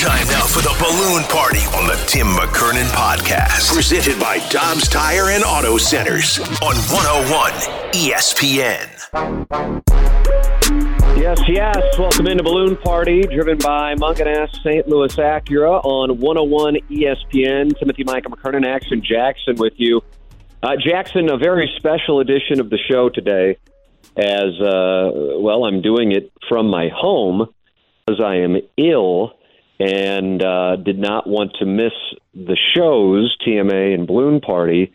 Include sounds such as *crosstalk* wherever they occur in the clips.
Time now for the balloon party on the Tim McKernan podcast. Presented by Dobbs Tire and Auto Centers on 101 ESPN. Yes, yes. Welcome into Balloon Party, driven by Mungenast St. Louis Acura on 101 ESPN. Timothy Michael McKernan, Action Jackson with you. Uh, Jackson, a very special edition of the show today, as, uh, well, I'm doing it from my home as I am ill and uh, did not want to miss the shows, TMA and Balloon Party.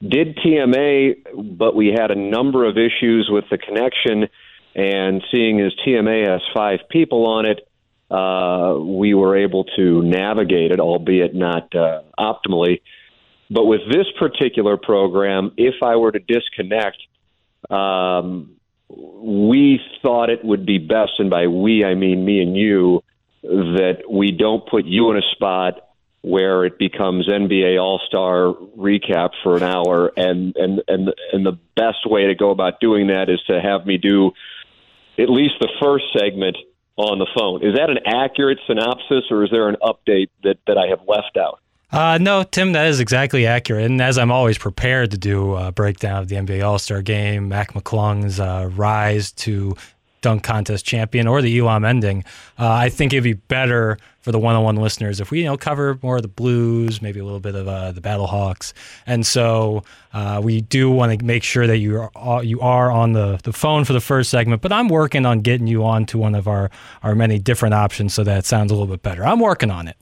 Did TMA, but we had a number of issues with the connection. And seeing as TMA has five people on it, uh, we were able to navigate it, albeit not uh, optimally. But with this particular program, if I were to disconnect, um, we thought it would be best, and by we I mean me and you, that we don't put you in a spot where it becomes NBA All Star recap for an hour, and and and and the best way to go about doing that is to have me do at least the first segment on the phone. Is that an accurate synopsis, or is there an update that that I have left out? Uh, no, Tim, that is exactly accurate. And as I'm always prepared to do a breakdown of the NBA All Star game, Mac McClung's uh, rise to dunk contest champion or the Elam ending. Uh, I think it'd be better for the one-on-one listeners if we you know cover more of the Blues, maybe a little bit of uh, the Battlehawks, and so uh, we do want to make sure that you are you are on the, the phone for the first segment. But I'm working on getting you on to one of our our many different options so that it sounds a little bit better. I'm working on it.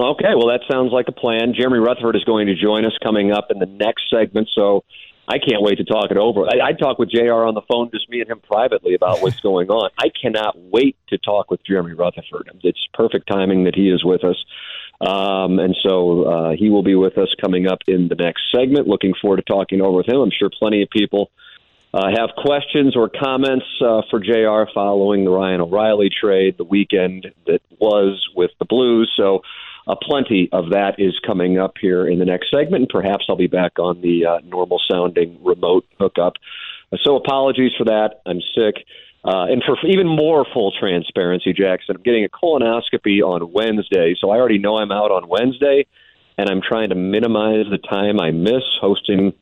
Okay, well that sounds like a plan. Jeremy Rutherford is going to join us coming up in the next segment, so I can't wait to talk it over. I, I talk with Jr. on the phone, just me and him privately about *laughs* what's going on. I cannot wait to talk with Jeremy Rutherford. It's perfect timing that he is with us. Um, and so uh, he will be with us coming up in the next segment. Looking forward to talking over with him. I'm sure plenty of people uh, have questions or comments uh, for JR following the Ryan O'Reilly trade, the weekend that was with the Blues. So uh, plenty of that is coming up here in the next segment, and perhaps I'll be back on the uh, normal sounding remote hookup. So apologies for that. I'm sick. Uh, and for even more full transparency, Jackson, I'm getting a colonoscopy on Wednesday, so I already know I'm out on Wednesday, and I'm trying to minimize the time I miss hosting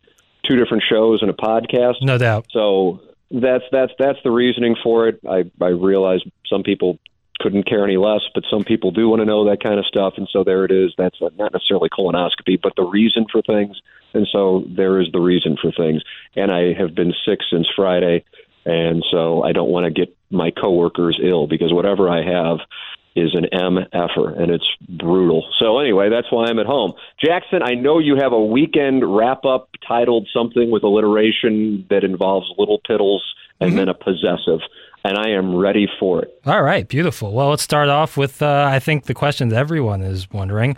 two different shows and a podcast. No doubt. So that's that's that's the reasoning for it. I I realize some people couldn't care any less, but some people do want to know that kind of stuff, and so there it is. That's not necessarily colonoscopy, but the reason for things, and so there is the reason for things. And I have been sick since Friday, and so I don't want to get my coworkers ill because whatever I have is an MFer, and it's brutal. So anyway, that's why I'm at home. Jackson, I know you have a weekend wrap up titled something with alliteration that involves little piddles and mm-hmm. then a possessive and I am ready for it. All right, beautiful. Well, let's start off with uh, I think the question that everyone is wondering.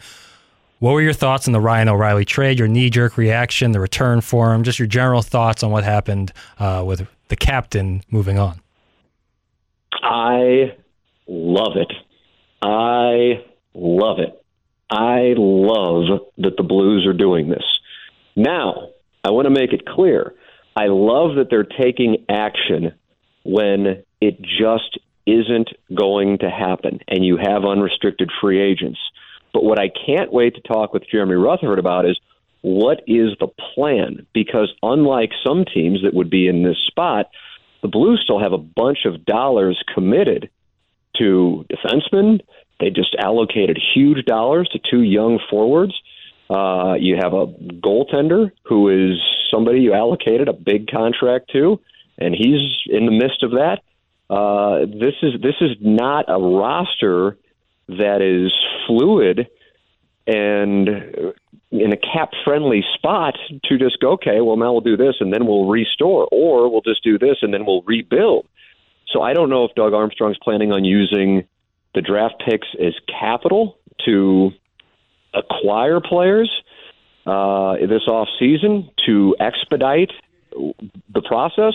What were your thoughts on the Ryan O'Reilly trade? Your knee jerk reaction, the return for him, just your general thoughts on what happened uh, with the captain moving on. I love it. I love it. I love that the Blues are doing this. Now, I want to make it clear. I love that they're taking action when it just isn't going to happen, and you have unrestricted free agents. But what I can't wait to talk with Jeremy Rutherford about is what is the plan? Because unlike some teams that would be in this spot, the Blues still have a bunch of dollars committed to defensemen. They just allocated huge dollars to two young forwards. Uh, you have a goaltender who is somebody you allocated a big contract to, and he's in the midst of that. Uh, this is this is not a roster that is fluid and in a cap friendly spot to just go, okay, well, now we'll do this and then we'll restore, or we'll just do this and then we'll rebuild. So I don't know if Doug Armstrong's planning on using the draft picks as capital to acquire players uh, this off season to expedite the process,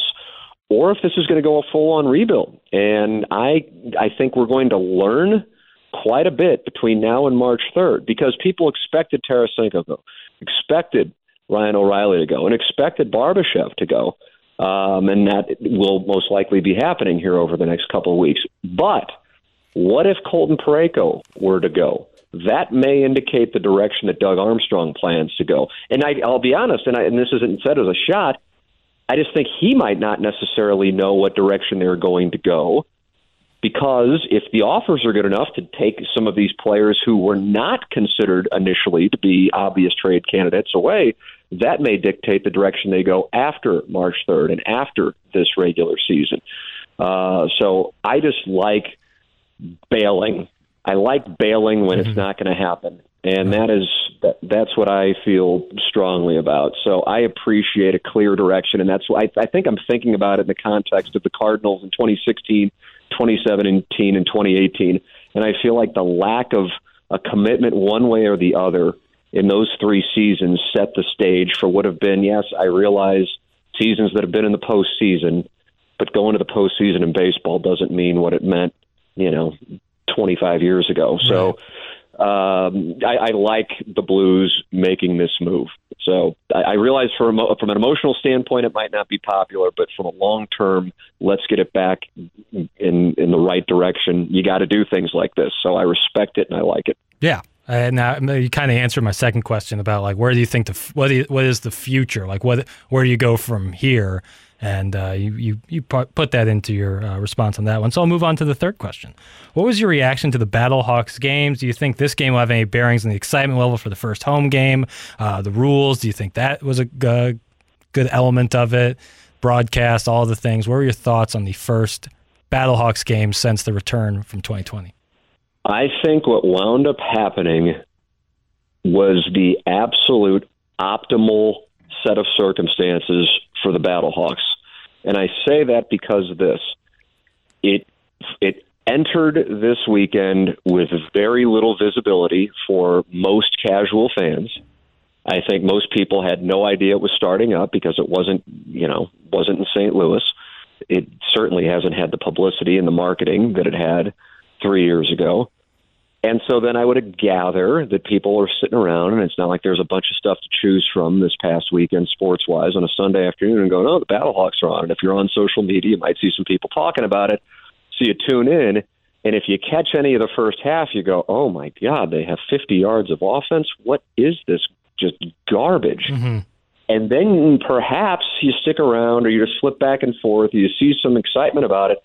or if this is going to go a full on rebuild. And I I think we're going to learn quite a bit between now and March 3rd because people expected Tarasenko to go, expected Ryan O'Reilly to go, and expected Barbashev to go. Um, and that will most likely be happening here over the next couple of weeks. But what if Colton Parayko were to go? That may indicate the direction that Doug Armstrong plans to go. And I, I'll be honest, and, I, and this isn't said as a shot. I just think he might not necessarily know what direction they're going to go because if the offers are good enough to take some of these players who were not considered initially to be obvious trade candidates away, that may dictate the direction they go after March 3rd and after this regular season. Uh, so I just like bailing. I like bailing when mm-hmm. it's not going to happen, and that is that, that's what I feel strongly about. So I appreciate a clear direction, and that's why I, I think I'm thinking about it in the context of the Cardinals in 2016, 2017, and 2018, and I feel like the lack of a commitment one way or the other in those three seasons set the stage for what have been, yes, I realize seasons that have been in the postseason, but going to the postseason in baseball doesn't mean what it meant, you know, 25 years ago. Right. Um, I, I like the Blues making this move. So I, I realize from from an emotional standpoint, it might not be popular, but from a long term, let's get it back in in the right direction. You got to do things like this. So I respect it and I like it. Yeah, and now you kind of answered my second question about like where do you think the what you, what is the future like what where do you go from here and uh, you you you put that into your uh, response on that one. So I'll move on to the third question. What was your reaction to the Battlehawks games? Do you think this game will have any bearings on the excitement level for the first home game? Uh, the rules? Do you think that was a g- good element of it? Broadcast, all the things. What were your thoughts on the first Battlehawks game since the return from 2020? I think what wound up happening was the absolute optimal set of circumstances for the Battlehawks. And I say that because of this. It it entered this weekend with very little visibility for most casual fans. I think most people had no idea it was starting up because it wasn't, you know, wasn't in St. Louis. It certainly hasn't had the publicity and the marketing that it had three years ago. And so then I would gather that people are sitting around, and it's not like there's a bunch of stuff to choose from this past weekend, sports wise, on a Sunday afternoon, and going, oh, the Battlehawks are on. And if you're on social media, you might see some people talking about it. So you tune in, and if you catch any of the first half, you go, oh my God, they have 50 yards of offense. What is this? Just garbage. Mm-hmm. And then perhaps you stick around or you just flip back and forth, you see some excitement about it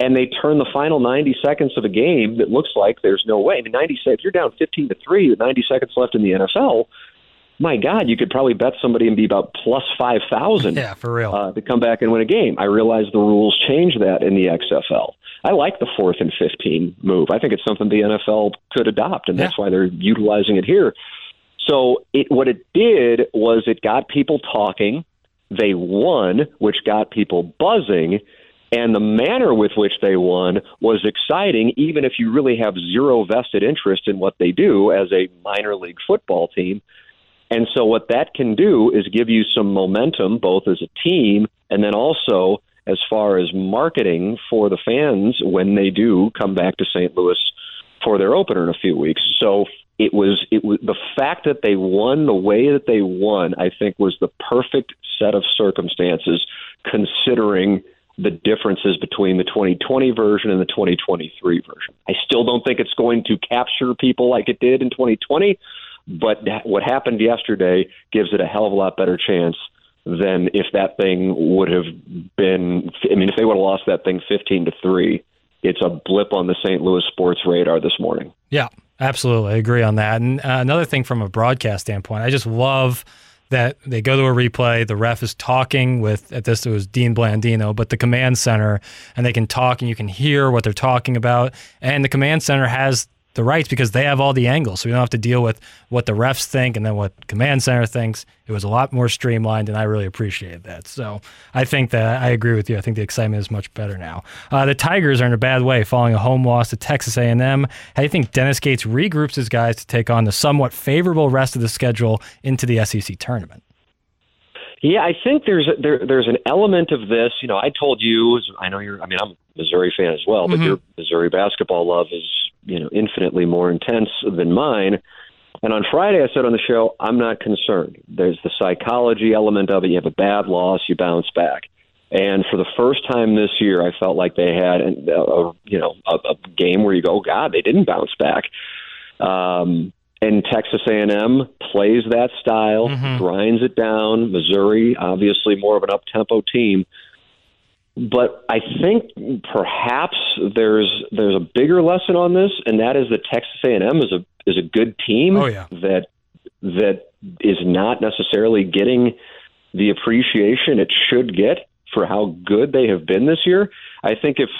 and they turn the final 90 seconds of a game that looks like there's no way. I mean, 90 if you're down 15 to three with 90 seconds left in the NFL, my God, you could probably bet somebody and be about plus 5,000 yeah, for real. Uh, to come back and win a game. I realize the rules change that in the XFL. I like the fourth and 15 move. I think it's something the NFL could adopt, and that's yeah. why they're utilizing it here. So it, what it did was it got people talking. They won, which got people buzzing and the manner with which they won was exciting, even if you really have zero vested interest in what they do as a minor league football team. And so, what that can do is give you some momentum, both as a team and then also as far as marketing for the fans when they do come back to St. Louis for their opener in a few weeks. So, it was it was the fact that they won the way that they won. I think was the perfect set of circumstances, considering the differences between the 2020 version and the 2023 version. I still don't think it's going to capture people like it did in 2020, but what happened yesterday gives it a hell of a lot better chance than if that thing would have been. I mean, if they would have lost that thing 15 to three, it's a blip on the St. Louis sports radar this morning. Yeah, absolutely, I agree on that. And uh, another thing from a broadcast standpoint, I just love that they go to a replay. The ref is talking with, at this, it was Dean Blandino, but the command center, and they can talk and you can hear what they're talking about. And the command center has the rights because they have all the angles. So we don't have to deal with what the refs think and then what command center thinks. It was a lot more streamlined, and I really appreciated that. So I think that I agree with you. I think the excitement is much better now. Uh, the Tigers are in a bad way following a home loss to Texas A&M. How do you think Dennis Gates regroups his guys to take on the somewhat favorable rest of the schedule into the SEC tournament? Yeah, I think there's a, there there's an element of this. You know, I told you. I know you're. I mean, I'm a Missouri fan as well, but Mhm. your Missouri basketball love is you know infinitely more intense than mine. And on Friday, I said on the show, I'm not concerned. There's the psychology element of it. You have a bad loss, you bounce back. And for the first time this year, I felt like they had, a, a you know, a, a game where you go, God, they didn't bounce back. Um, and Texas A&M plays that style, Mhm. grinds it down. Missouri, obviously, more of an up-tempo team. But I think perhaps there's there's a bigger lesson on this, and that is that Texas A&M is a is a good team Oh, yeah. that that is not necessarily getting the appreciation it should get for how good they have been this year. I think if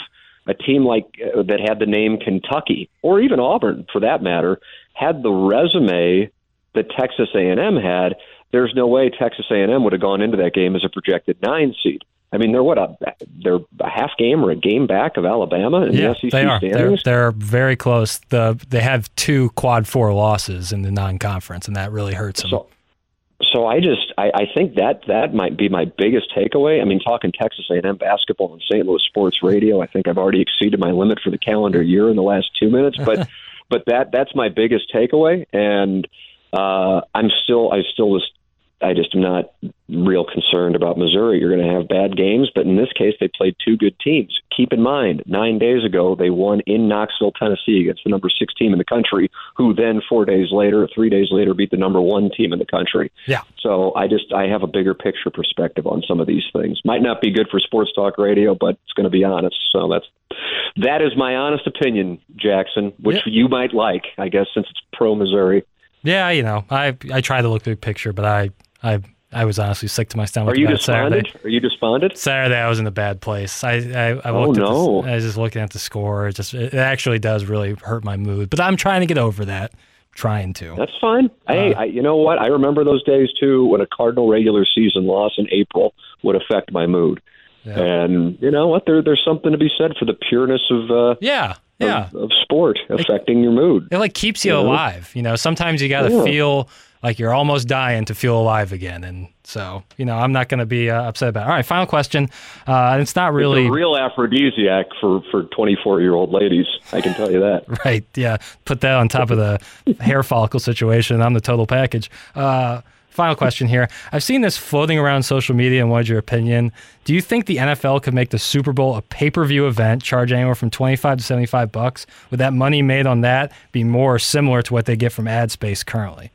a team like uh, that had the name Kentucky or even Auburn for that matter had the resume that Texas A&M had, there's no way Texas A&M would have gone into that game as a projected 9 seed. I mean, they're what a they're a half game or a game back of Alabama in yeah, the SEC they are. They're, they're very close. The they have two quad four losses in the non-conference, and that really hurts them. So, so I just I, I think that that might be my biggest takeaway. I mean, talking Texas A&M basketball on St. Louis Sports Radio, I think I've already exceeded my limit for the calendar year in the last two minutes. But *laughs* but that that's my biggest takeaway, and uh, I'm still I still was I just am not real concerned about Missouri. You're going to have bad games, but in this case, they played two good teams. Keep in mind, nine days ago, they won in Knoxville, Tennessee, against the number six team in the country, who then four days later, three days later, beat the number one team in the country. Yeah. So I just I have a bigger picture perspective on some of these things. Might not be good for sports talk radio, but it's going to be honest. So that's that is my honest opinion, Jackson, which Yeah. you might like, I guess, since it's pro Missouri. Yeah, you know, I I try to look big picture, but I I I was honestly sick to my stomach Are you about Saturday. despondent? Are you despondent? Saturday, I was in a bad place. I I, I Oh, looked at no. the, I was just looking at the score. It just it actually does really hurt my mood. But I'm trying to get over that. trying to. That's fine. hey, I, you know what? I remember those days too when a Cardinal regular season loss in April would affect my mood. Yeah. And you know what? There, there's something to be said for the pureness of uh, yeah, yeah. of, of sport affecting your mood. It like keeps you You know? alive. You know, sometimes you got to Yeah. feel like you're almost dying to feel alive again. And so, you know, I'm not going to be uh, upset about it. All right, final question. Uh, it's not really. It's a real aphrodisiac for for 24 year old ladies. I can tell you that. *laughs* Right. Yeah. Put that on top of the *laughs* hair follicle situation. I'm the total package. Uh, final question here. I've seen this floating around social media, and what's your opinion? Do you think the NFL could make the Super Bowl a pay per view event, charge anywhere from 25 to 75 bucks? Would that money made on that be more similar to what they get from ad space currently?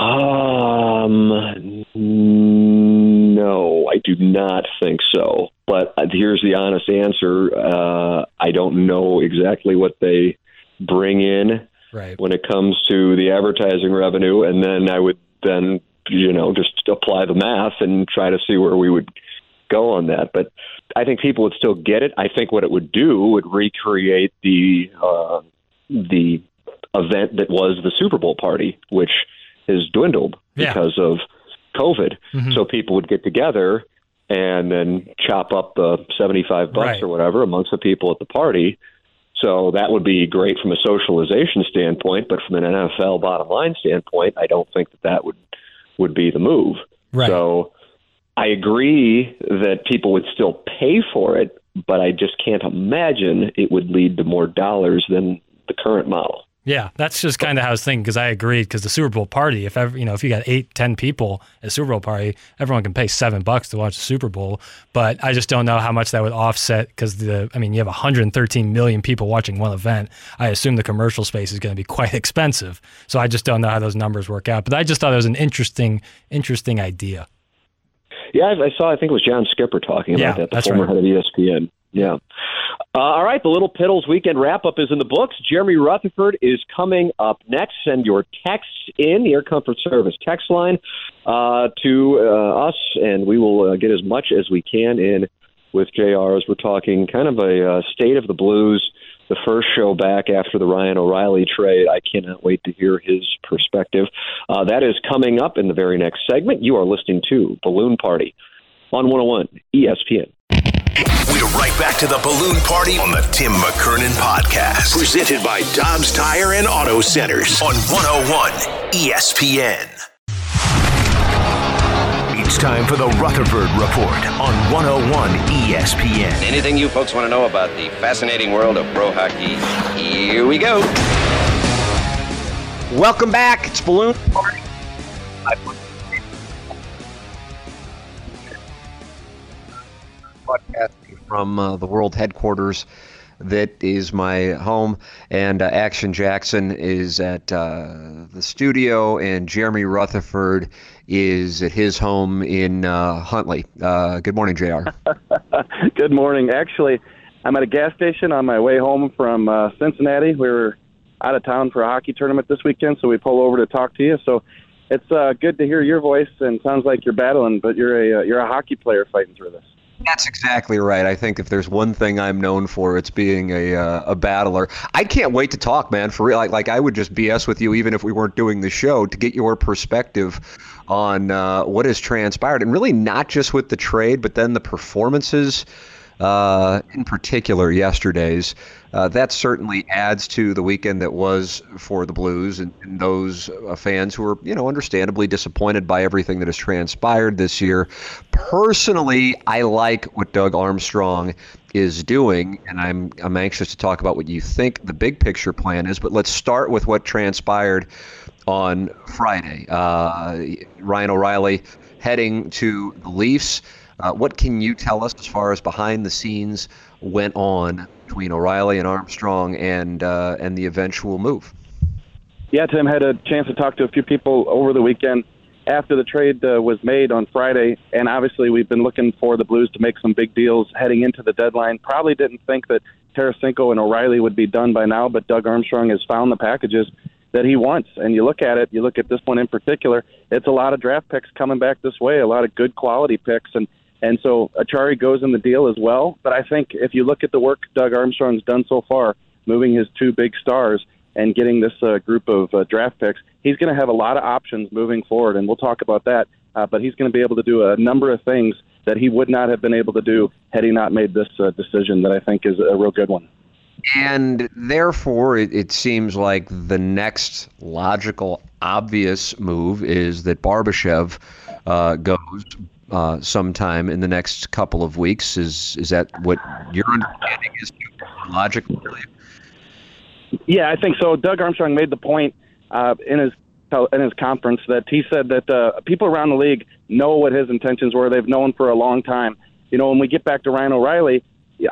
Um, no, I do not think so. But here's the honest answer: uh, I don't know exactly what they bring in Right. when it comes to the advertising revenue, and then I would then you know just apply the math and try to see where we would go on that. But I think people would still get it. I think what it would do would recreate the uh, the event that was the Super Bowl party, which has dwindled Yeah. because of COVID. Mhm. So people would get together and then chop up the seventy-five bucks Right. or whatever amongst the people at the party. So that would be great from a socialization standpoint, but from an NFL bottom line standpoint, I don't think that that would would be the move. Right. So I agree that people would still pay for it, but I just can't imagine it would lead to more dollars than the current model. Yeah, that's just kind of how I was thinking because I agreed because the Super Bowl party, if ever you know, if you got eight, ten people at a Super Bowl party, everyone can pay seven bucks to watch the Super Bowl. But I just don't know how much that would offset because the, I mean, you have 113 million people watching one event. I assume the commercial space is going to be *laughs* quite expensive. So I just don't know how those numbers work out. But I just thought it was an interesting, interesting idea. Yeah, I, I saw. I think it was John Skipper talking about Yeah, that, the that's former right. head of ESPN. Yeah. Uh, all right, the Little Piddles weekend wrap up is in the books. Jeremy Rutherford is coming up next. Send your texts in the Air Comfort Service text line uh, to uh, us, and we will uh, get as much as we can in with JR as we're talking kind of a uh, state of the blues the first show back after the Ryan O'Reilly trade. I cannot wait to hear his perspective. Uh, that is coming up in the very next segment. You are listening to Balloon Party on 101 ESPN. We're right back to the balloon party on the Tim McKernan podcast. Presented by Dobbs Tire and Auto Centers on 101 ESPN. It's time for the Rutherford Report on 101 ESPN. Anything you folks want to know about the fascinating world of pro hockey? Here we go. Welcome back. It's Balloon Party. From uh, the world headquarters that is my home. And uh, Action Jackson is at uh, the studio, and Jeremy Rutherford is at his home in uh, Huntley. Uh, good morning, JR. *laughs* good morning. Actually, I'm at a gas station on my way home from uh, Cincinnati. We were out of town for a hockey tournament this weekend, so we pull over to talk to you. So it's uh, good to hear your voice, and sounds like you're battling, but you're a you're a hockey player fighting through this. That's exactly right. I think if there's one thing I'm known for, it's being a uh, a battler. I can't wait to talk, man. For real, like like I would just BS with you, even if we weren't doing the show, to get your perspective on uh, what has transpired, and really not just with the trade, but then the performances uh, in particular yesterday's. Uh, that certainly adds to the weekend that was for the Blues and, and those uh, fans who are, you know, understandably disappointed by everything that has transpired this year. Personally, I like what Doug Armstrong is doing, and I'm I'm anxious to talk about what you think the big picture plan is. But let's start with what transpired on Friday. Uh, Ryan O'Reilly heading to the Leafs. Uh, what can you tell us as far as behind the scenes went on between O'Reilly and Armstrong and uh, and the eventual move? Yeah, Tim had a chance to talk to a few people over the weekend after the trade uh, was made on Friday, and obviously we've been looking for the Blues to make some big deals heading into the deadline. Probably didn't think that Tarasenko and O'Reilly would be done by now, but Doug Armstrong has found the packages that he wants. And you look at it, you look at this one in particular, it's a lot of draft picks coming back this way, a lot of good quality picks. And and so Acciari goes in the deal as well. But I think if you look at the work Doug Armstrong's done so far, moving his two big stars and getting this uh, group of uh, draft picks, he's going to have a lot of options moving forward. And we'll talk about that. Uh, but he's going to be able to do a number of things that he would not have been able to do had he not made this uh, decision that I think is a real good one. And therefore, it, it, seems like the next logical, obvious move is that Barbashev uh, goes uh, sometime in the next couple of weeks. Is is that what your understanding is? logically? Yeah, I think so. Doug Armstrong made the point uh, in his in his conference that he said that uh, people around the league know what his intentions were. They've known for a long time. You know, when we get back to Ryan O'Reilly,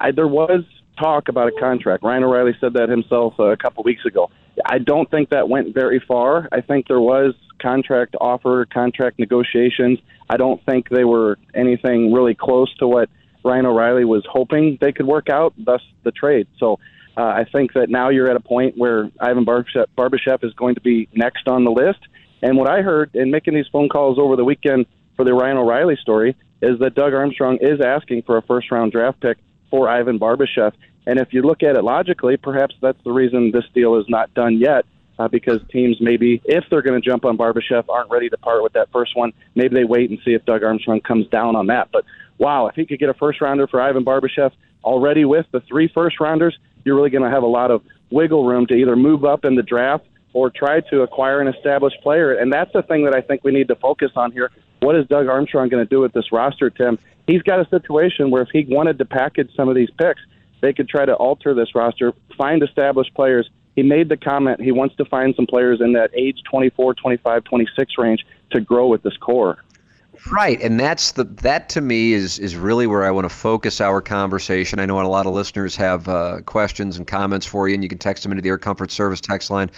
I, there was talk about a contract. Ryan O'Reilly said that himself uh, a couple weeks ago. I don't think that went very far. I think there was contract offer, contract negotiations. I don't think they were anything really close to what Ryan O'Reilly was hoping they could work out, thus the trade. So uh, I think that now you're at a point where Ivan Barbashev, Barbashev is going to be next on the list. And what I heard in making these phone calls over the weekend for the Ryan O'Reilly story is that Doug Armstrong is asking for a first round draft pick for Ivan Barbashev. And if you look at it logically, perhaps that's the reason this deal is not done yet uh, because teams maybe, if they're going to jump on Barbashev, aren't ready to part with that first one. Maybe they wait and see if Doug Armstrong comes down on that. But wow, if he could get a first rounder for Ivan Barbashev already with the three first rounders, you're really going to have a lot of wiggle room to either move up in the draft or try to acquire an established player. And that's the thing that I think we need to focus on here. What is Doug Armstrong going to do with this roster, Tim? He's got a situation where if he wanted to package some of these picks, they could try to alter this roster, find established players, he made the comment he wants to find some players in that age 24, 25, 26 range to grow with this core. Right, and that's the that to me is is really where I want to focus our conversation. I know a lot of listeners have uh, questions and comments for you, and you can text them into the Air Comfort Service text line,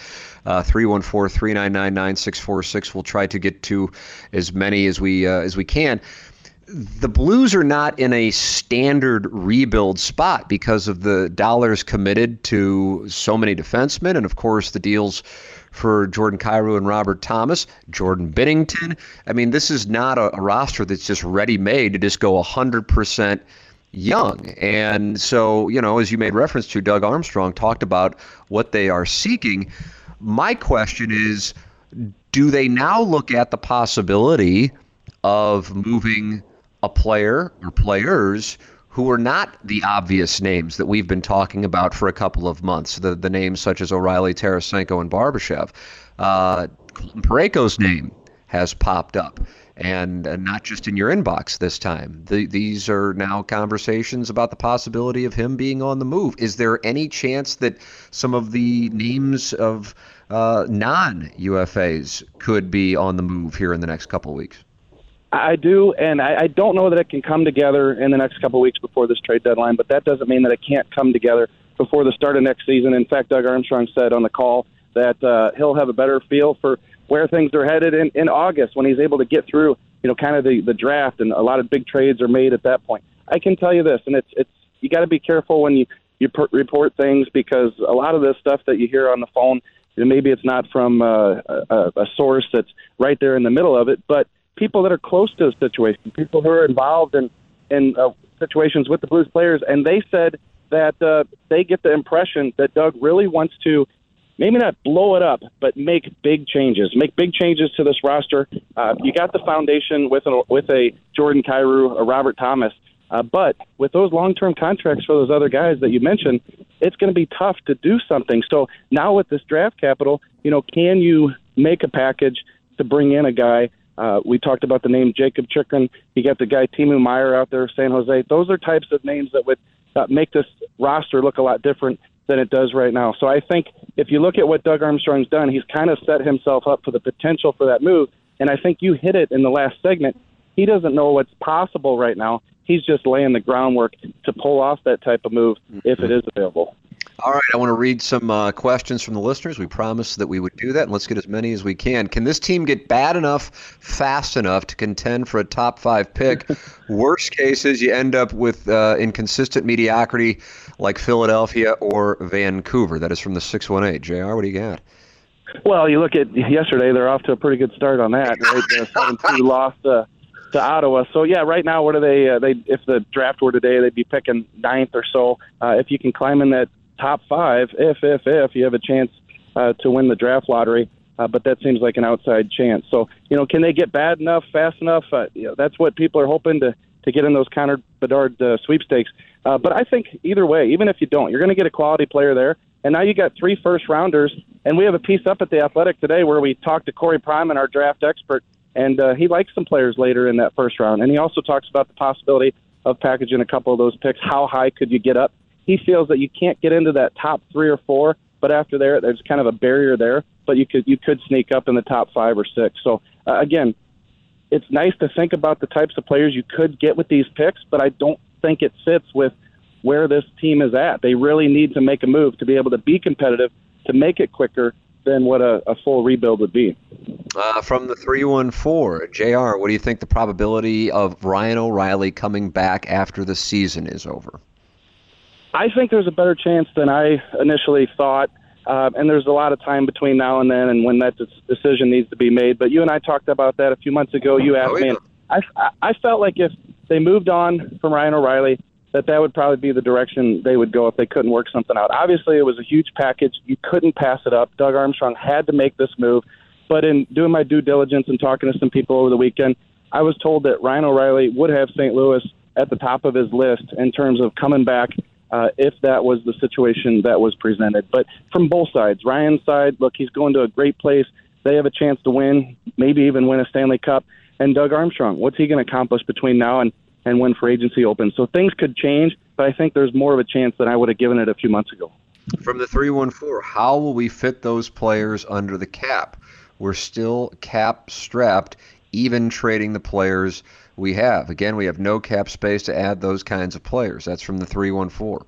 uh, three one four three nine nine nine six four six. We'll try to get to as many as we uh, as we can the Blues are not in a standard rebuild spot because of the dollars committed to so many defensemen, and of course the deals for Jordan Kyrou and Robert Thomas, Jordan Binnington. I mean, this is not a, a roster that's just ready made to just go 100% young. And so, you know, as you made reference to, Doug Armstrong talked about what they are seeking. My question is do they now look at the possibility of moving a player or players who are not the obvious names that we've been talking about for a couple of months? The, the names such as O'Reilly, Tarasenko, and Barbashev. Uh, Parayko's name has popped up and uh, not just in your inbox this time. The, these are now conversations about the possibility of him being on the move. Is there any chance that some of the names of uh, non UFAs could be on the move here in the next couple of weeks? I do, and I, I don't know that it can come together in the next couple of weeks before this trade deadline, but that doesn't mean that it can't come together before the start of next season. In fact, Doug Armstrong said on the call that uh, he'll have a better feel for where things are headed in, in August when he's able to get through, you know, kind of the, the draft and a lot of big trades are made at that point. I can tell you this, and it's it's you got to be careful when you you per- report things because a lot of this stuff that you hear on the phone, maybe it's not from uh, a, a source that's right there in the middle of it, but people that are close to the situation, people who are involved in in uh, situations with the Blues players, and they said that uh, they get the impression that Doug really wants to maybe not blow it up, but make big changes. Make big changes to this roster. Uh, you got the foundation with a, with a Jordan Kyrou, a Robert Thomas, uh, but with those long-term contracts for those other guys that you mentioned, it's going to be tough to do something. So now with this draft capital, you know, can you make a package to bring in a guy? Uh, we talked about the name Jakob Chychrun. You got the guy Timo Meier out there, San Jose. Those are types of names that would uh, make this roster look a lot different than it does right now. So I think if you look at what Doug Armstrong's done, he's kind of set himself up for the potential for that move. And I think you hit it in the last segment. He doesn't know what's possible right now. He's just laying the groundwork to pull off that type of move if it is available. All right, I want to read some uh, questions from the listeners. We promised that we would do that, and let's get as many as we can. Can this team get bad enough, fast enough to contend for a top five pick? *laughs* Worst cases, you end up with uh, inconsistent mediocrity like Philadelphia or Vancouver. That is from the 618. JR, what do you got? Well, you look at yesterday, they're off to a pretty good start on that. Right? The *laughs* 7 2 loss to, to Ottawa. So, yeah, right now, what are they? Uh, they If the draft were today, they'd be picking ninth or so. Uh, if you can climb in that top five, if, if, if you have a chance uh, to win the draft lottery. Uh, but that seems like an outside chance. So, you know, can they get bad enough, fast enough? Uh, you know, that's what people are hoping to to get in those Connor Bedard uh, sweepstakes. Uh, but I think either way, even if you don't, you're going to get a quality player there. And now you got three first rounders. And we have a piece up at the Athletic today where we talked to Corey Pronman, our draft expert, and uh, he likes some players later in that first round. And he also talks about the possibility of packaging a couple of those picks. How high could you get up? He feels that you can't get into that top three or four, but after there, there's kind of a barrier there. But you could you could sneak up in the top five or six. So uh, again, it's nice to think about the types of players you could get with these picks, but I don't think it fits with where this team is at. They really need to make a move to be able to be competitive, to make it quicker than what a, a full rebuild would be. Uh, from the 314, JR, what do you think the probability of Ryan O'Reilly coming back after the season is over? I think there's a better chance than I initially thought. Uh, and there's a lot of time between now and then and when that decision needs to be made. But you and I talked about that a few months ago. You asked me, and I, I felt like if they moved on from Ryan O'Reilly, that that would probably be the direction they would go if they couldn't work something out. Obviously, it was a huge package. You couldn't pass it up. Doug Armstrong had to make this move. But in doing my due diligence and talking to some people over the weekend, I was told that Ryan O'Reilly would have St. Louis at the top of his list in terms of coming back uh, if that was the situation that was presented. But from both sides, Ryan's side, look, he's going to a great place. They have a chance to win, maybe even win a Stanley Cup. And Doug Armstrong, what's he going to accomplish between now and, and when free agency opens? So things could change, but I think there's more of a chance than I would have given it a few months ago. From the 314, how will we fit those players under the cap? We're still cap strapped, even trading the players we have. Again, we have no cap space to add those kinds of players. That's from the 314.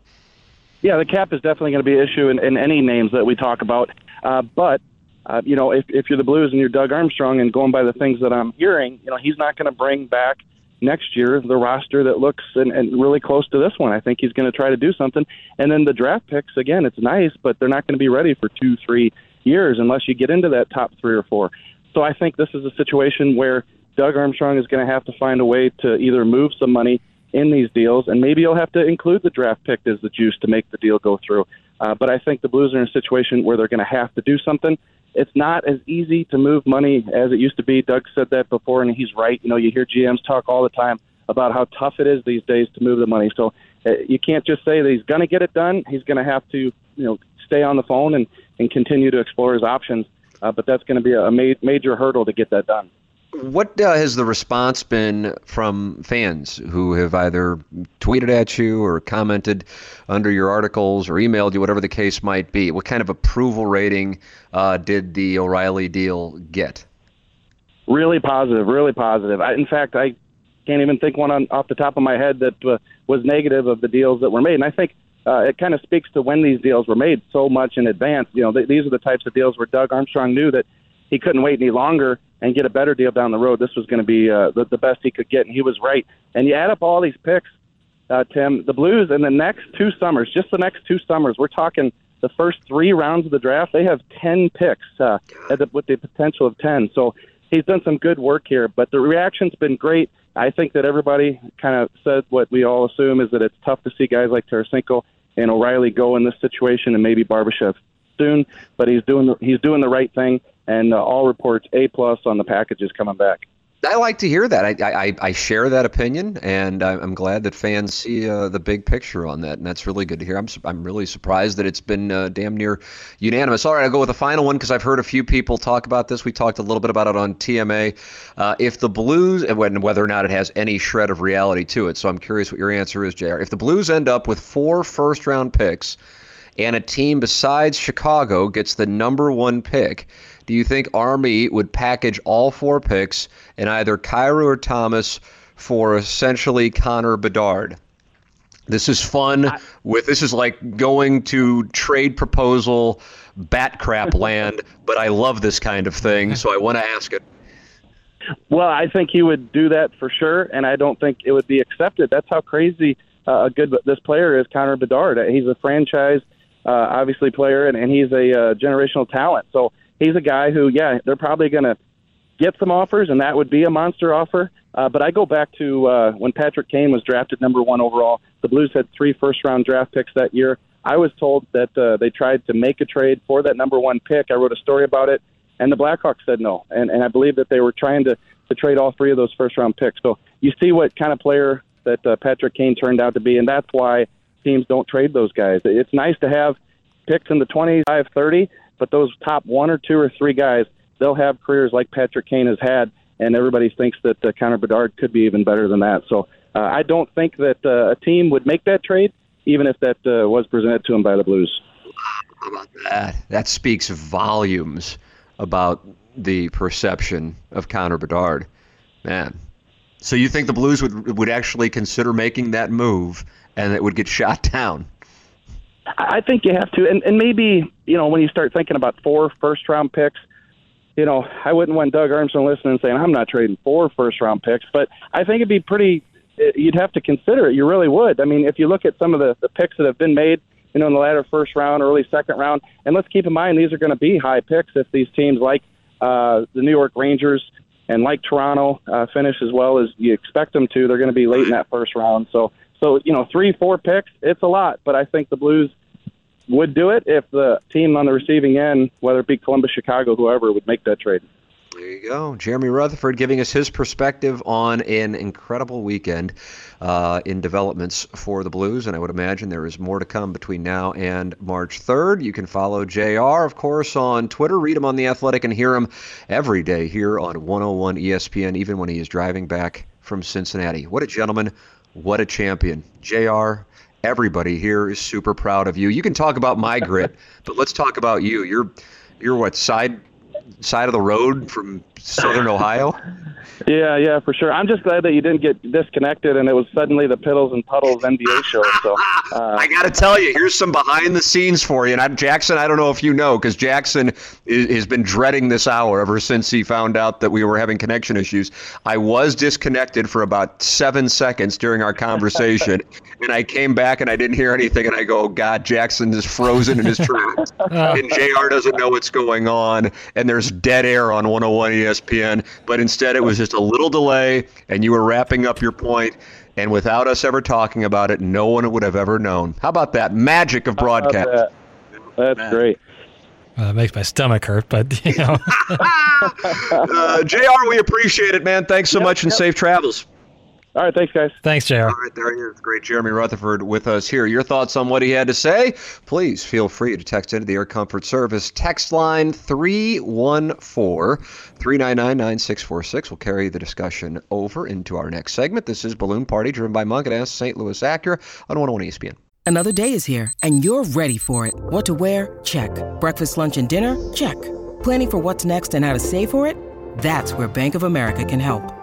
Yeah, the cap is definitely going to be an issue in, in any names that we talk about. Uh, but, uh, you know, if, if you're the Blues and you're Doug Armstrong and going by the things that I'm hearing, you know, he's not going to bring back next year the roster that looks and, and really close to this one. I think he's going to try to do something. And then the draft picks, again, it's nice, but they're not going to be ready for two, three years unless you get into that top three or four. So I think this is a situation where Doug Armstrong is going to have to find a way to either move some money in these deals, and maybe you'll have to include the draft pick as the juice to make the deal go through. Uh, but I think the Blues are in a situation where they're going to have to do something. It's not as easy to move money as it used to be. Doug said that before, and he's right. You know, you hear GMs talk all the time about how tough it is these days to move the money. So uh, you can't just say that he's going to get it done. He's going to have to, you know, stay on the phone and, and continue to explore his options. Uh, but that's going to be a ma- major hurdle to get that done. What uh, has the response been from fans who have either tweeted at you or commented under your articles or emailed you, whatever the case might be? What kind of approval rating uh, did the O'Reilly deal get? Really positive, really positive. I, in fact, I can't even think one on, off the top of my head that uh, was negative of the deals that were made. And I think uh, it kind of speaks to when these deals were made so much in advance. You know, th- these are the types of deals where Doug Armstrong knew that he couldn't wait any longer and get a better deal down the road. This was going to be uh, the, the best he could get, and he was right. And you add up all these picks, uh, Tim, the Blues in the next two summers, just the next two summers, we're talking the first three rounds of the draft, they have 10 picks uh, the, with the potential of 10. So he's done some good work here, but the reaction's been great. I think that everybody kind of said what we all assume is that it's tough to see guys like Tarasenko and O'Reilly go in this situation, and maybe Barbashev soon. But he's doing the, he's doing the right thing, and uh, all reports A plus on the packages coming back. I like to hear that. I, I, I share that opinion, and I'm glad that fans see uh, the big picture on that, and that's really good to hear. I'm, I'm really surprised that it's been uh, damn near unanimous. All right, I'll go with the final one because I've heard a few people talk about this. We talked a little bit about it on TMA. Uh, if the Blues, and whether or not it has any shred of reality to it, so I'm curious what your answer is, JR. If the Blues end up with four first round picks and a team besides Chicago gets the number one pick, do you think Army would package all four picks in either Kyrou or Thomas for essentially Connor Bedard? This is fun. With this is like going to trade proposal bat crap *laughs* land, but I love this kind of thing, so I want to ask it. Well, I think he would do that for sure, and I don't think it would be accepted. That's how crazy uh, good this player is, Connor Bedard. He's a franchise, uh, obviously player, and, and he's a uh, generational talent. So he's a guy who, yeah, they're probably going to get some offers, and that would be a monster offer. Uh, but I go back to uh, when Patrick Kane was drafted number one overall. The Blues had three first round draft picks that year. I was told that uh, they tried to make a trade for that number one pick. I wrote a story about it, and the Blackhawks said no. And, and I believe that they were trying to, to trade all three of those first round picks. So you see what kind of player that uh, Patrick Kane turned out to be, and that's why teams don't trade those guys. It's nice to have picks in the 25, 30, but those top one or two or three guys, they'll have careers like Patrick Kane has had, and everybody thinks that uh, Connor Bedard could be even better than that. So uh, I don't think that uh, a team would make that trade, even if that uh, was presented to them by the Blues. That? That speaks volumes about the perception of Connor Bedard. Man. So you think the Blues would would actually consider making that move and it would get shot down? I think you have to, and, and maybe you know when you start thinking about four first round picks, you know I wouldn't want Doug Armstrong listening and saying I'm not trading four first round picks, but I think it'd be pretty. You'd have to consider it. You really would. I mean, if you look at some of the, the picks that have been made, you know, in the latter first round, early second round, and let's keep in mind these are going to be high picks if these teams like uh, the New York Rangers and like Toronto uh, finish as well as you expect them to. They're going to be late in that first round, so so, you know, three, four picks, it's a lot, but I think the Blues would do it if the team on the receiving end, whether it be Columbus, Chicago, whoever, would make that trade. There you go. Jeremy Rutherford giving us his perspective on an incredible weekend uh, in developments for the Blues. And I would imagine there is more to come between now and March 3rd. You can follow JR, of course, on Twitter. Read him on The Athletic and hear him every day here on 101 ESPN, even when he is driving back from Cincinnati. What a gentleman. What a champion. JR, everybody here is super proud of you. You can talk about my grit, *laughs* but let's talk about you. You're you're what side side of the road from Southern Ohio? Yeah, yeah, for sure. I'm just glad that you didn't get disconnected and it was suddenly the Piddles and Puddles NBA show. So uh, I got to tell you, here's some behind the scenes for you. And I'm, Jackson, I don't know if you know, because Jackson is, has been dreading this hour ever since he found out that we were having connection issues. I was disconnected for about seven seconds during our conversation, *laughs* and I came back and I didn't hear anything. And I go, oh, God, Jackson is frozen in his tracks, *laughs* and Jr. doesn't know what's going on, and there's dead air on 101 ESPN ESPN, but instead it was just a little delay, and you were wrapping up your point, and without us ever talking about it, no one would have ever known. How about that magic of broadcast? That? That's Man. great. Uh, it makes my stomach hurt, but you know. *laughs* uh, Jr., we appreciate it, man. Thanks so Yep, much, and yep. safe travels. All right, thanks, guys. Thanks, Jr. All right, there he is. Great Jeremy Rutherford with us here. Your thoughts on what he had to say? Please feel free to text into the Air Comfort Service text line 314 399 9646. We'll carry the discussion over into our next segment. This is Balloon Party, driven by Mungenast St. Louis Acura on 101 ESPN. Another day is here, and you're ready for it. What to wear? Check. Breakfast, lunch, and dinner? Check. Planning for what's next and how to save for it? That's where Bank of America can help.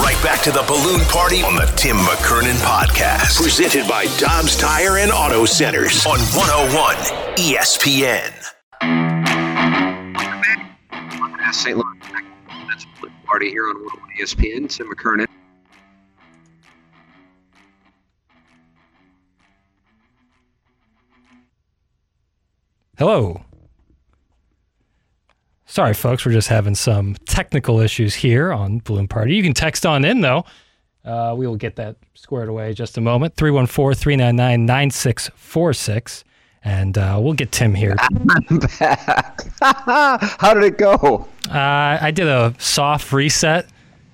We're right back to the balloon party on the Tim McKernan podcast. Presented by Dobbs Tire and Auto Centers on 101 ESPN. St. Louis Balloon Party here on 101 ESPN. Tim McKernan. Hello. Sorry, folks. We're just having some technical issues here on Balloon Party. You can text on in, though. Uh, we will get that squared away in just a moment. 314 399 9646. And uh, we'll get Tim here. I'm *laughs* back. How did it go? Uh, I did a soft reset.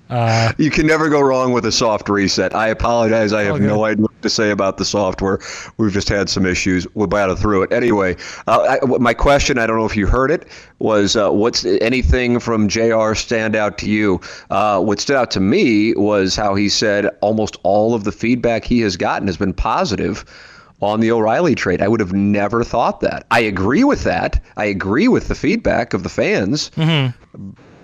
Uh, You can never go wrong with a soft reset. I apologize. I have no idea what to say about the software. We've just had some issues. We'll battle through it. Anyway, uh, I, my question, I don't know if you heard it, was uh, what's anything from JR stand out to you? Uh, what stood out to me was how he said almost all of the feedback he has gotten has been positive on the O'Reilly trade. I would have never thought that. I agree with that. I agree with the feedback of the fans.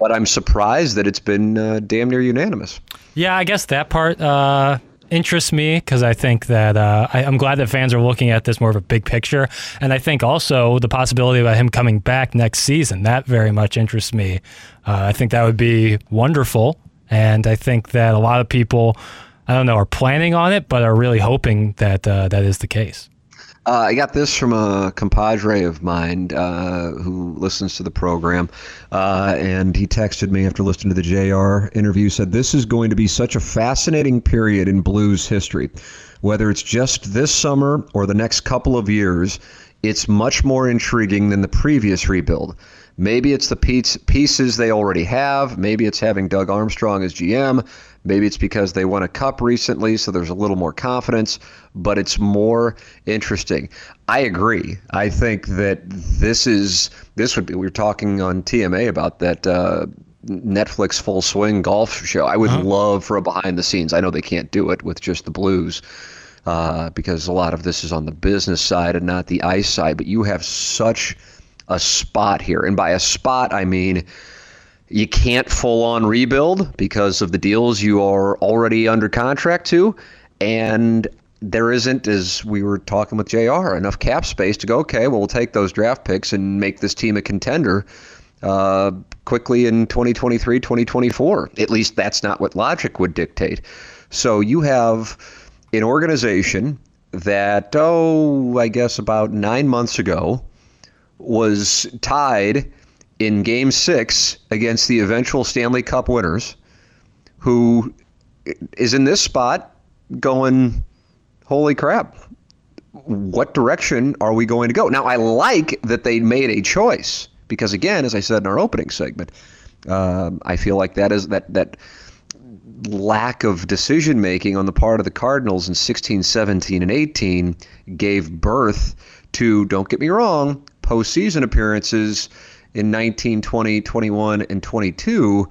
But I'm surprised that it's been uh, damn near unanimous. Yeah, I guess that part uh, interests me because I think that uh, I, I'm glad that fans are looking at this more of a big picture, and I think also the possibility about him coming back next season that very much interests me. Uh, I think that would be wonderful, and I think that a lot of people, I don't know, are planning on it, but are really hoping that uh, that is the case. Uh, I got this from a compadre of mine uh, who listens to the program, uh, and he texted me after listening to the JR interview. Said this is going to be such a fascinating period in blues history, whether it's just this summer or the next couple of years. It's much more intriguing than the previous rebuild. Maybe it's the piece, pieces they already have. Maybe it's having Doug Armstrong as GM. Maybe it's because they won a cup recently, so there's a little more confidence, but it's more interesting. I agree. I think that this is this would be. We were talking on TMA about that uh, Netflix full swing golf show. I would love for a behind the scenes. I know they can't do it with just the Blues. Uh, because a lot of this is on the business side and not the ice side, but you have such a spot here. And by a spot, I mean you can't full on rebuild because of the deals you are already under contract to. And there isn't, as we were talking with JR, enough cap space to go, okay, well, we'll take those draft picks and make this team a contender uh, quickly in 2023, 2024. At least that's not what logic would dictate. So you have an organization that, oh, I guess about nine months ago was tied in game six against the eventual Stanley Cup winners, who is in this spot going, holy crap, what direction are we going to go? Now, I like that they made a choice because, again, as I said in our opening segment, um, I feel like that is that that lack of decision making on the part of the Cardinals in 16, 17, and 18 gave birth to, don't get me wrong, postseason appearances in 19, 20, 21, and 22,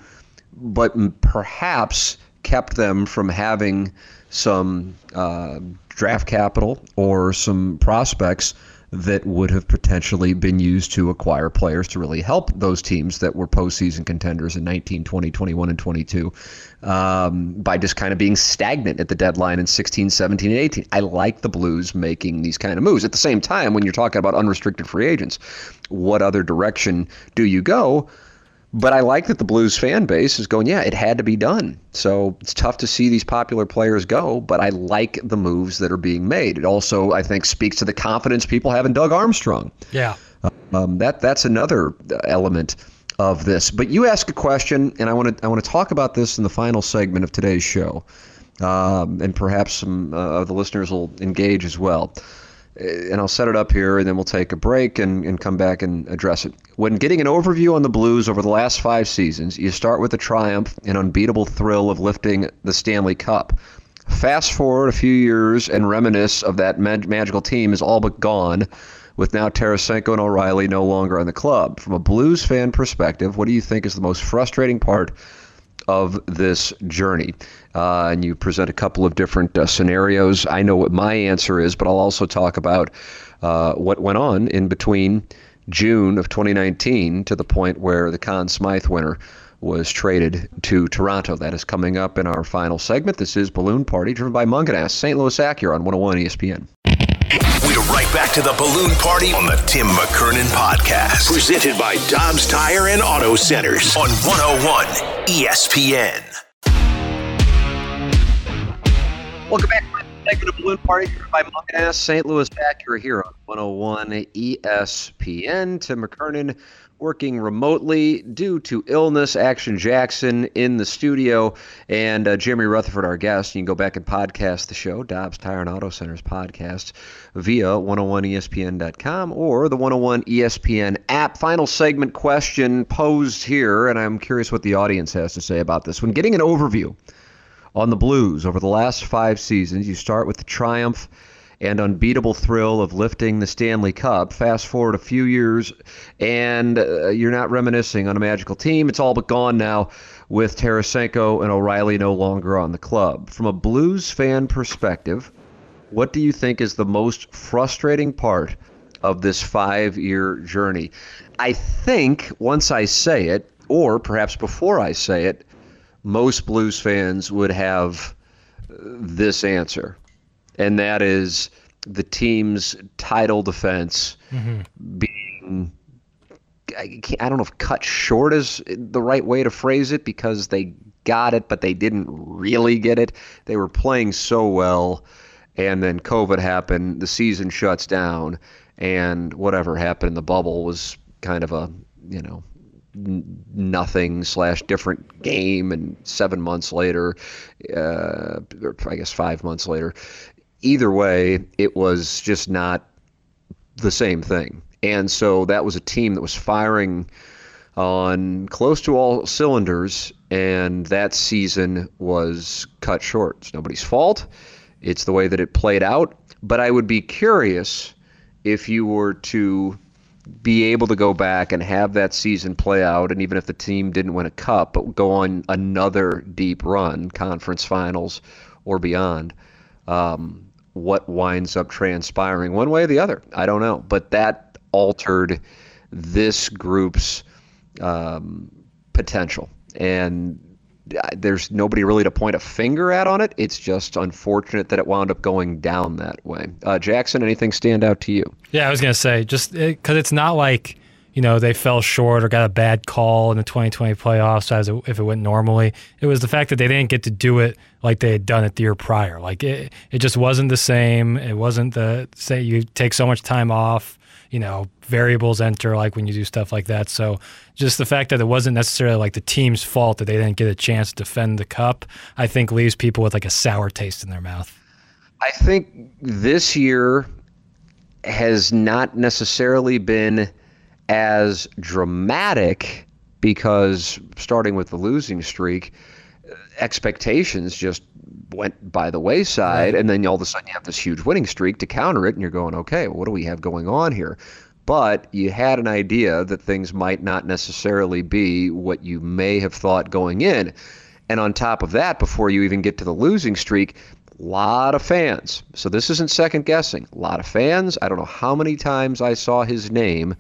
but perhaps kept them from having some uh, draft capital or some prospects that would have potentially been used to acquire players to really help those teams that were postseason contenders in 19, 20, 21, and 22 um, by just kind of being stagnant at the deadline in 16, 17, and 18. I like the Blues making these kind of moves. At the same time, when you're talking about unrestricted free agents, what other direction do you go? But I like that the Blues fan base is going, yeah, it had to be done. So it's tough to see these popular players go, but I like the moves that are being made. It also, I think, speaks to the confidence people have in Doug Armstrong. Yeah. Um, that that's another element of this. But you ask a question, and I want to I want to talk about this in the final segment of today's show, um, and perhaps some uh, of the listeners will engage as well and I'll set it up here, and then we'll take a break and, and come back and address it. When getting an overview on the Blues over the last five seasons, you start with the triumph and unbeatable thrill of lifting the Stanley Cup. Fast forward a few years and reminisce of that mag- magical team is all but gone, with now Tarasenko and O'Reilly no longer on the club. From a Blues fan perspective, what do you think is the most frustrating part of this journey? Uh, and you present a couple of different uh, scenarios. I know what my answer is, but I'll also talk about uh, what went on in between June of 2019 to the point where the Conn Smythe winner was traded to Toronto. That is coming up in our final segment. This is Balloon Party, driven by Mungenast, St. Louis Acura on 101 ESPN. We're right back to the Balloon Party on the Tim McKernan Podcast. Presented by Dobbs Tire and Auto Centers on 101 ESPN. Welcome back to of Balloon Party by Mungenast, St. Louis Acura here on 101 ESPN. Tim McKernan working remotely due to illness. Action Jackson in the studio, and uh, Jeremy Rutherford, our guest. You can go back and podcast the show, Dobbs Tire and Auto Centers podcast, via 101ESPN.com or the 101 ESPN app. Final segment question posed here, and I'm curious what the audience has to say about this. When getting an overview, on the Blues over the last five seasons. You start with the triumph and unbeatable thrill of lifting the Stanley Cup. Fast forward a few years, and uh, you're not reminiscing on a magical team. It's all but gone now with Tarasenko and O'Reilly no longer on the club. From a Blues fan perspective, what do you think is the most frustrating part of this five year journey? I think once I say it, or perhaps before I say it, most Blues fans would have this answer, and that is the team's title defense mm-hmm. being. I, I don't know if cut short is the right way to phrase it because they got it, but they didn't really get it. They were playing so well, and then COVID happened, the season shuts down, and whatever happened in the bubble was kind of a, you know, nothing slash different game and seven months later uh, or i guess five months later. Either way it was just not the same thing. And so that was a team that was firing on close to all cylinders and that season was cut short. It's nobody's fault. It's the way that it played out. But i would be curious if you were to be able to go back and have that season play out, and even if the team didn't win a cup, but go on another deep run, conference finals or beyond, um, what winds up transpiring one way or the other, I don't know. But that altered this group's um, potential, and there's nobody really to point a finger at on it. It's just unfortunate that it wound up going down that way. Uh, Jackson, anything stand out to you? Yeah, I was gonna say just because it, it's not like you know they fell short or got a bad call in the 2020 playoffs as if it went normally. It was the fact that they didn't get to do it like they had done it the year prior. Like it, it just wasn't the same. It wasn't the say you take so much time off you know, variables enter like when you do stuff like that. So just the fact that it wasn't necessarily like the team's fault that they didn't get a chance to defend the cup, I think leaves people with like a sour taste in their mouth. I think this year has not necessarily been as dramatic because starting with the losing streak, expectations just went by the wayside, right. and then all of a sudden you have this huge winning streak to counter it, and you're going, okay, well, what do we have going on here? But you had an idea that things might not necessarily be what you may have thought going in. And on top of that, before you even get to the losing streak, a lot of fans. So this isn't second guessing. A lot of fans. I don't know how many times I saw his name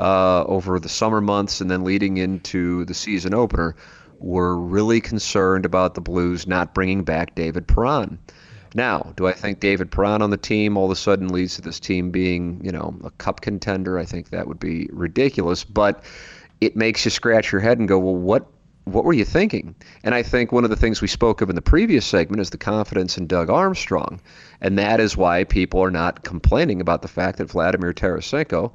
uh, over the summer months and then leading into the season opener were really concerned about the Blues not bringing back David Perron. Now, do I think David Perron on the team all of a sudden leads to this team being, you know, a cup contender? I think that would be ridiculous, but it makes you scratch your head and go, well, what what were you thinking? And I think one of the things we spoke of in the previous segment is the confidence in Doug Armstrong. And that is why people are not complaining about the fact that Vladimir Tarasenko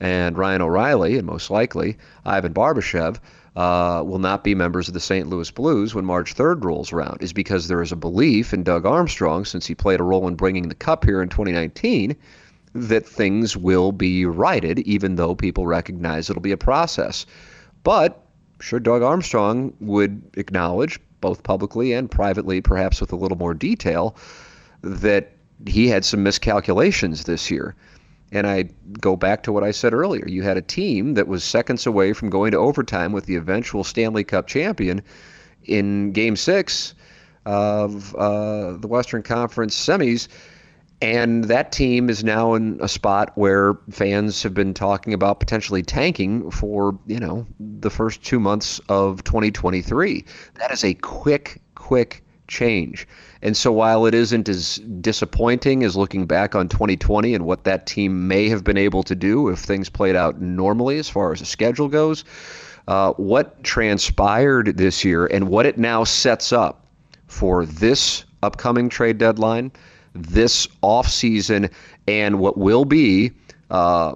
and Ryan O'Reilly, and most likely Ivan Barbashev, uh, will not be members of the St. Louis Blues when March 3rd rolls around, is because there is a belief in Doug Armstrong, since he played a role in bringing the cup here in 2019, that things will be righted, even though people recognize it'll be a process. But sure, Doug Armstrong would acknowledge, both publicly and privately, perhaps with a little more detail, that he had some miscalculations this year. And I go back to what I said earlier. You had a team that was seconds away from going to overtime with the eventual Stanley Cup champion in Game Six of uh, the Western Conference semis. And that team is now in a spot where fans have been talking about potentially tanking for, you know, the first two months of 2023. That is a quick, quick change. And so while it isn't as disappointing as looking back on 2020 and what that team may have been able to do if things played out normally as far as the schedule goes, uh, what transpired this year and what it now sets up for this upcoming trade deadline, this offseason, and what will be uh,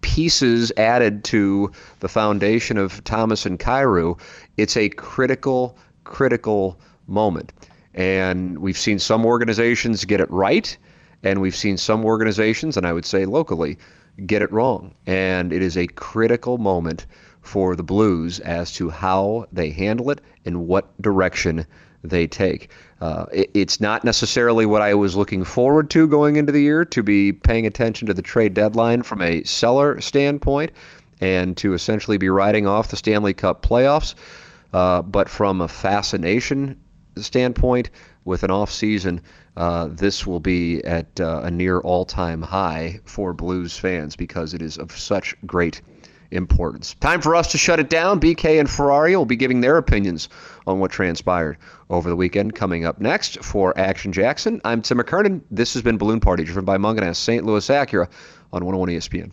pieces added to the foundation of Thomas and Kyrou, it's a critical, critical moment. And we've seen some organizations get it right, and we've seen some organizations, and I would say locally, get it wrong. And it is a critical moment for the Blues as to how they handle it and what direction they take. Uh, it, it's not necessarily what I was looking forward to going into the year to be paying attention to the trade deadline from a seller standpoint and to essentially be riding off the Stanley Cup playoffs. Uh, but from a fascination standpoint, with an off season, uh, this will be at uh, a near all time high for Blues fans because it is of such great importance. Time for us to shut it down. BK and Ferrari will be giving their opinions on what transpired over the weekend. Coming up next for Action Jackson, I'm Tim McKernan. This has been Balloon Party, driven by Mungenast St. Louis Acura on 101 ESPN.